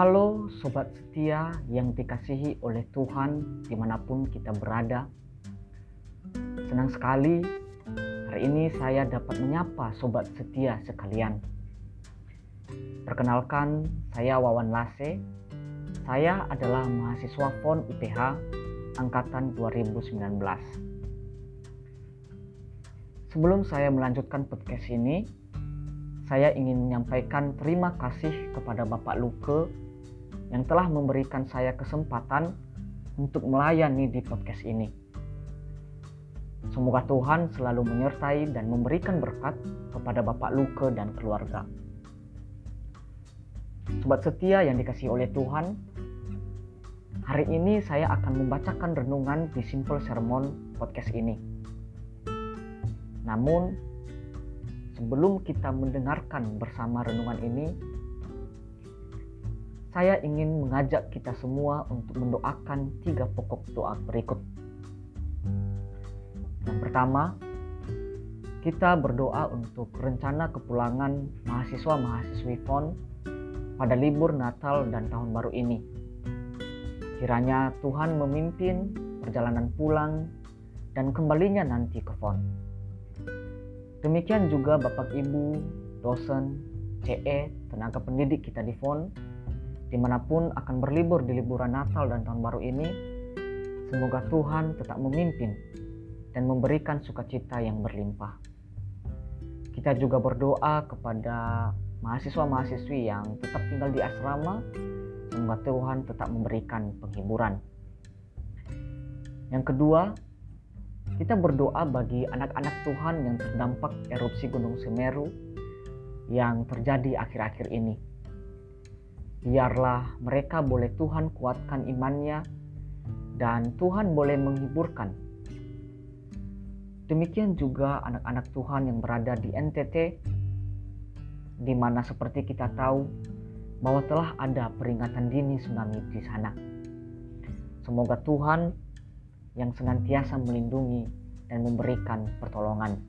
Halo sobat setia yang dikasihi oleh Tuhan di mana pun kita berada. Senang sekali hari ini saya dapat menyapa sobat setia sekalian. Perkenalkan saya Wawan Lase. Saya adalah mahasiswa FON IPH angkatan 2019. Sebelum saya melanjutkan podcast ini, saya ingin menyampaikan terima kasih kepada Bapak Luke yang telah memberikan saya kesempatan untuk melayani di podcast ini. Semoga Tuhan selalu menyertai dan memberikan berkat kepada Bapak Luke dan keluarga. Sobat setia yang dikasih oleh Tuhan, hari ini saya akan membacakan renungan di Simple Sermon podcast ini. Namun, sebelum kita mendengarkan bersama renungan ini, saya ingin mengajak kita semua untuk mendoakan tiga pokok doa berikut. Yang pertama, kita berdoa untuk rencana kepulangan mahasiswa-mahasiswi FON pada libur Natal dan Tahun Baru ini. Kiranya Tuhan memimpin perjalanan pulang dan kembalinya nanti ke FON. Demikian juga Bapak Ibu, dosen, CE, tenaga pendidik kita di FON, di mana pun akan berlibur di liburan Natal dan Tahun Baru ini, semoga Tuhan tetap memimpin dan memberikan sukacita yang berlimpah. Kita juga berdoa kepada mahasiswa-mahasiswi yang tetap tinggal di asrama, semoga Tuhan tetap memberikan penghiburan. Yang kedua, kita berdoa bagi anak-anak Tuhan yang terdampak erupsi Gunung Semeru yang terjadi akhir-akhir ini. Biarlah mereka boleh Tuhan kuatkan imannya dan Tuhan boleh menghiburkan. Demikian juga anak-anak Tuhan yang berada di NTT di mana seperti kita tahu bahwa telah ada peringatan dini tsunami di sana. Semoga Tuhan yang senantiasa melindungi dan memberikan pertolongan.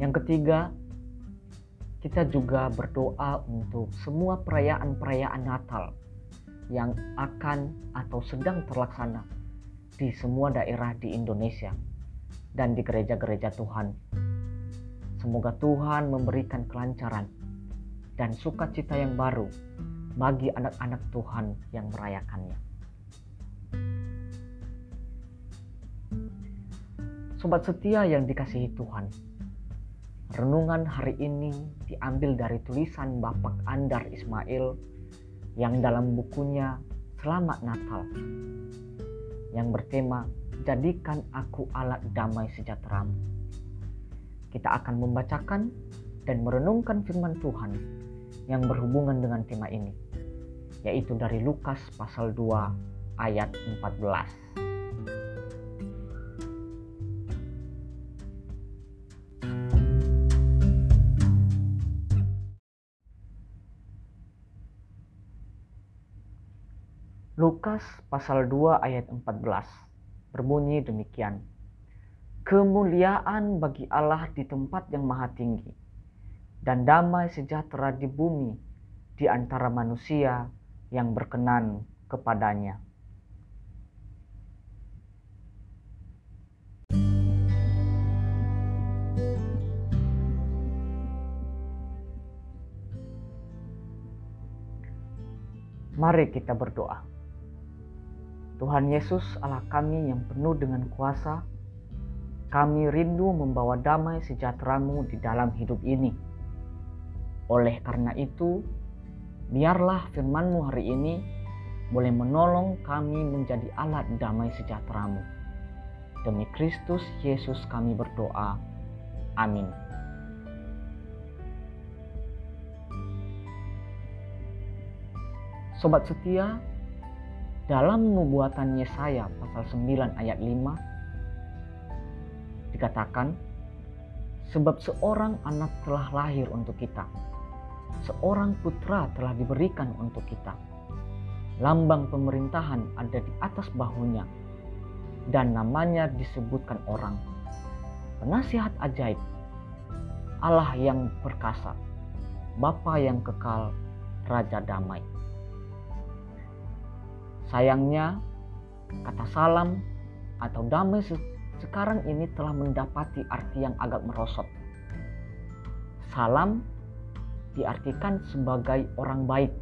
Yang ketiga, kita juga berdoa untuk semua perayaan-perayaan Natal yang akan atau sedang terlaksana di semua daerah di Indonesia dan di gereja-gereja Tuhan. Semoga Tuhan memberikan kelancaran dan sukacita yang baru bagi anak-anak Tuhan yang merayakannya. Sobat setia yang dikasihi Tuhan, renungan hari ini diambil dari tulisan Bapak Andar Ismail yang dalam bukunya Selamat Natal yang bertema Jadikan Aku Alat Damai Sejahteramu. Kita akan membacakan dan merenungkan firman Tuhan yang berhubungan dengan tema ini, yaitu dari Lukas pasal 2 ayat 14. Lukas pasal 2 ayat 14 berbunyi demikian. Kemuliaan bagi Allah di tempat yang maha tinggi dan damai sejahtera di bumi di antara manusia yang berkenan kepadanya. Mari kita berdoa. Tuhan Yesus Allah kami yang penuh dengan kuasa, kami rindu membawa damai sejahteramu di dalam hidup ini. Oleh karena itu, biarlah firmanmu hari ini boleh menolong kami menjadi alat damai sejahteramu. Demi Kristus Yesus kami berdoa. Amin. Sobat setia, dalam nubuatan Yesaya pasal 9 ayat 5 dikatakan sebab seorang anak telah lahir untuk kita seorang putra telah diberikan untuk kita lambang pemerintahan ada di atas bahunya dan namanya disebutkan orang penasihat ajaib Allah yang perkasa Bapa yang kekal Raja Damai. Sayangnya, kata salam atau damai sekarang ini telah mendapati arti yang agak merosot. Salam diartikan sebagai orang baik.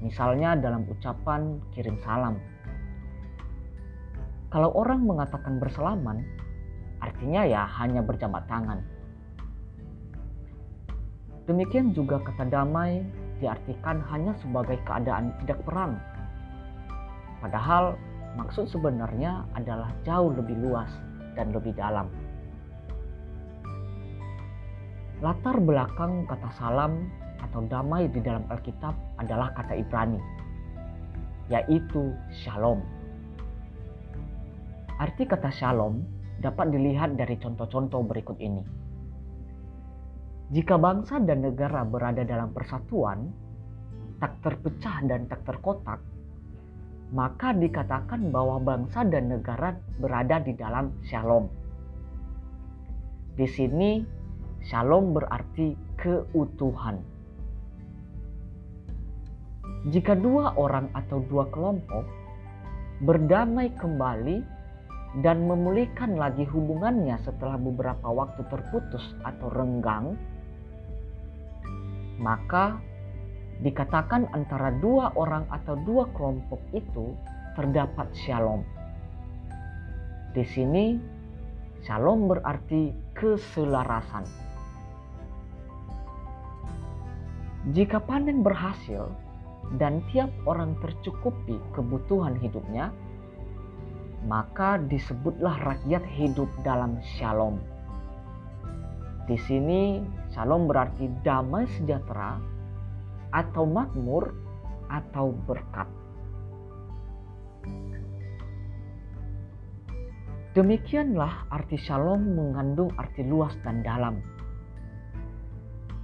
Misalnya dalam ucapan kirim salam. Kalau orang mengatakan bersalaman, artinya ya hanya berjabat tangan. Demikian juga kata damai diartikan hanya sebagai keadaan tidak perang. Padahal maksud sebenarnya adalah jauh lebih luas dan lebih dalam. Latar belakang kata salam atau damai di dalam Alkitab adalah kata Ibrani, yaitu shalom. Arti kata shalom dapat dilihat dari contoh-contoh berikut ini. Jika bangsa dan negara berada dalam persatuan, tak terpecah dan tak terkotak, maka dikatakan bahwa bangsa dan negara berada di dalam shalom. Di sini Shalom berarti keutuhan. Jika dua orang atau dua kelompok berdamai kembali dan memulihkan lagi hubungannya setelah beberapa waktu terputus atau renggang, maka dikatakan antara dua orang atau dua kelompok itu terdapat shalom. Di sini, shalom berarti keselarasan. Jika panen berhasil dan tiap orang tercukupi kebutuhan hidupnya, maka disebutlah rakyat hidup dalam shalom. Di sini, shalom berarti damai sejahtera atau makmur atau berkat. Demikianlah arti shalom mengandung arti luas dan dalam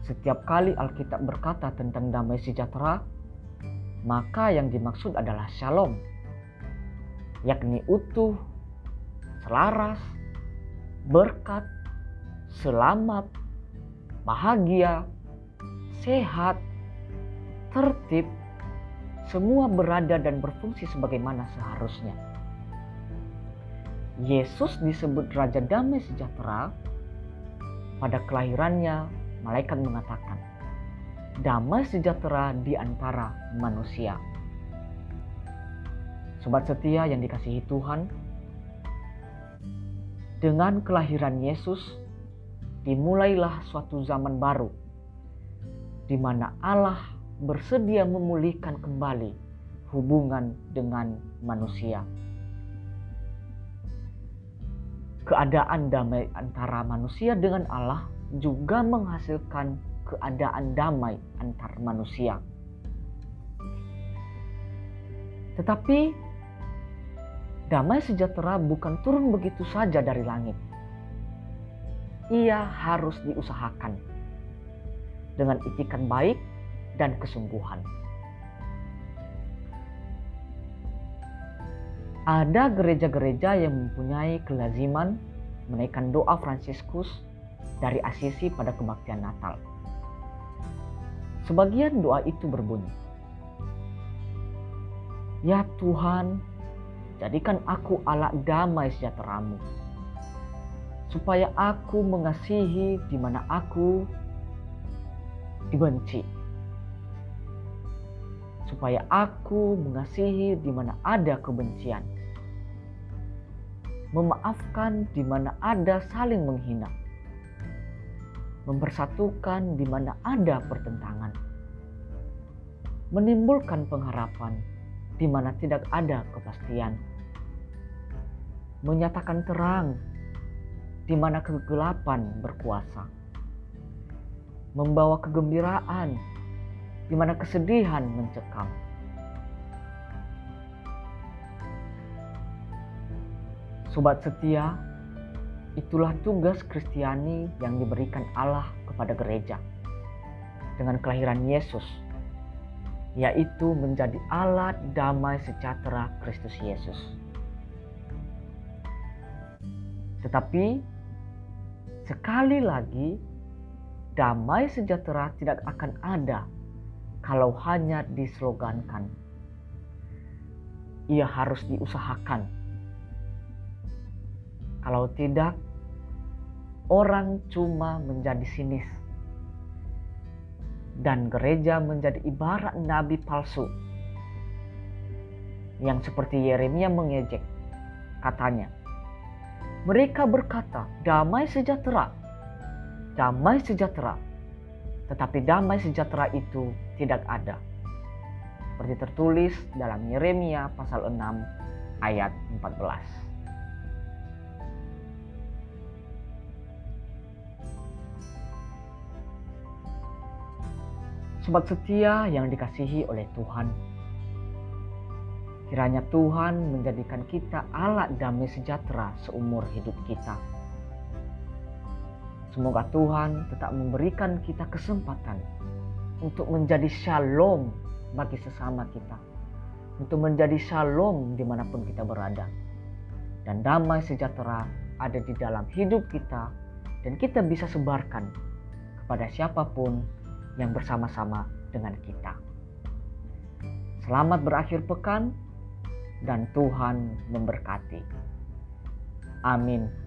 setiap kali Alkitab berkata tentang damai sejahtera, maka yang dimaksud adalah shalom, yakni utuh, selaras, berkat, selamat, bahagia, sehat, tertib, semua berada dan berfungsi sebagaimana seharusnya. Yesus disebut Raja Damai Sejahtera pada kelahirannya malaikat mengatakan, damai sejahtera di antara manusia. Sobat setia yang dikasihi Tuhan, dengan kelahiran Yesus, dimulailah suatu zaman baru, di mana Allah bersedia memulihkan kembali hubungan dengan manusia. Keadaan damai antara manusia dengan Allah juga menghasilkan keadaan damai antar manusia. Tetapi damai sejahtera bukan turun begitu saja dari langit. Ia harus diusahakan dengan itikan baik dan kesungguhan. Ada gereja-gereja yang mempunyai kelaziman menaikkan doa Fransiskus dari Asisi pada kebaktian Natal. Sebagian doa itu berbunyi, Ya Tuhan, jadikan aku alat damai sejahteramu, supaya aku mengasihi di mana aku dibenci, supaya aku mengasihi di mana ada kebencian, memaafkan di mana ada saling menghina. Mempersatukan di mana ada pertentangan, menimbulkan pengharapan di mana tidak ada kepastian, menyatakan terang di mana kegelapan berkuasa, membawa kegembiraan di mana kesedihan mencekam. Sobat setia, Itulah tugas Kristiani yang diberikan Allah kepada gereja dengan kelahiran Yesus, yaitu menjadi alat damai sejahtera Kristus Yesus. Tetapi sekali lagi, damai sejahtera tidak akan ada kalau hanya dislogankan. Ia harus diusahakan. Kalau tidak, orang cuma menjadi sinis. Dan gereja menjadi ibarat nabi palsu. Yang seperti Yeremia mengejek. Katanya, mereka berkata damai sejahtera. Damai sejahtera. Tetapi damai sejahtera itu tidak ada. Seperti tertulis dalam Yeremia pasal 6 ayat 14. Sobat setia yang dikasihi oleh Tuhan, kiranya Tuhan menjadikan kita alat damai sejahtera seumur hidup kita. Semoga Tuhan tetap memberikan kita kesempatan untuk menjadi shalom bagi sesama kita, untuk menjadi shalom di mana pun kita berada, dan damai sejahtera ada di dalam hidup kita, dan kita bisa sebarkan kepada siapa pun yang bersama-sama dengan kita. Selamat berakhir pekan, dan Tuhan memberkati. Amin.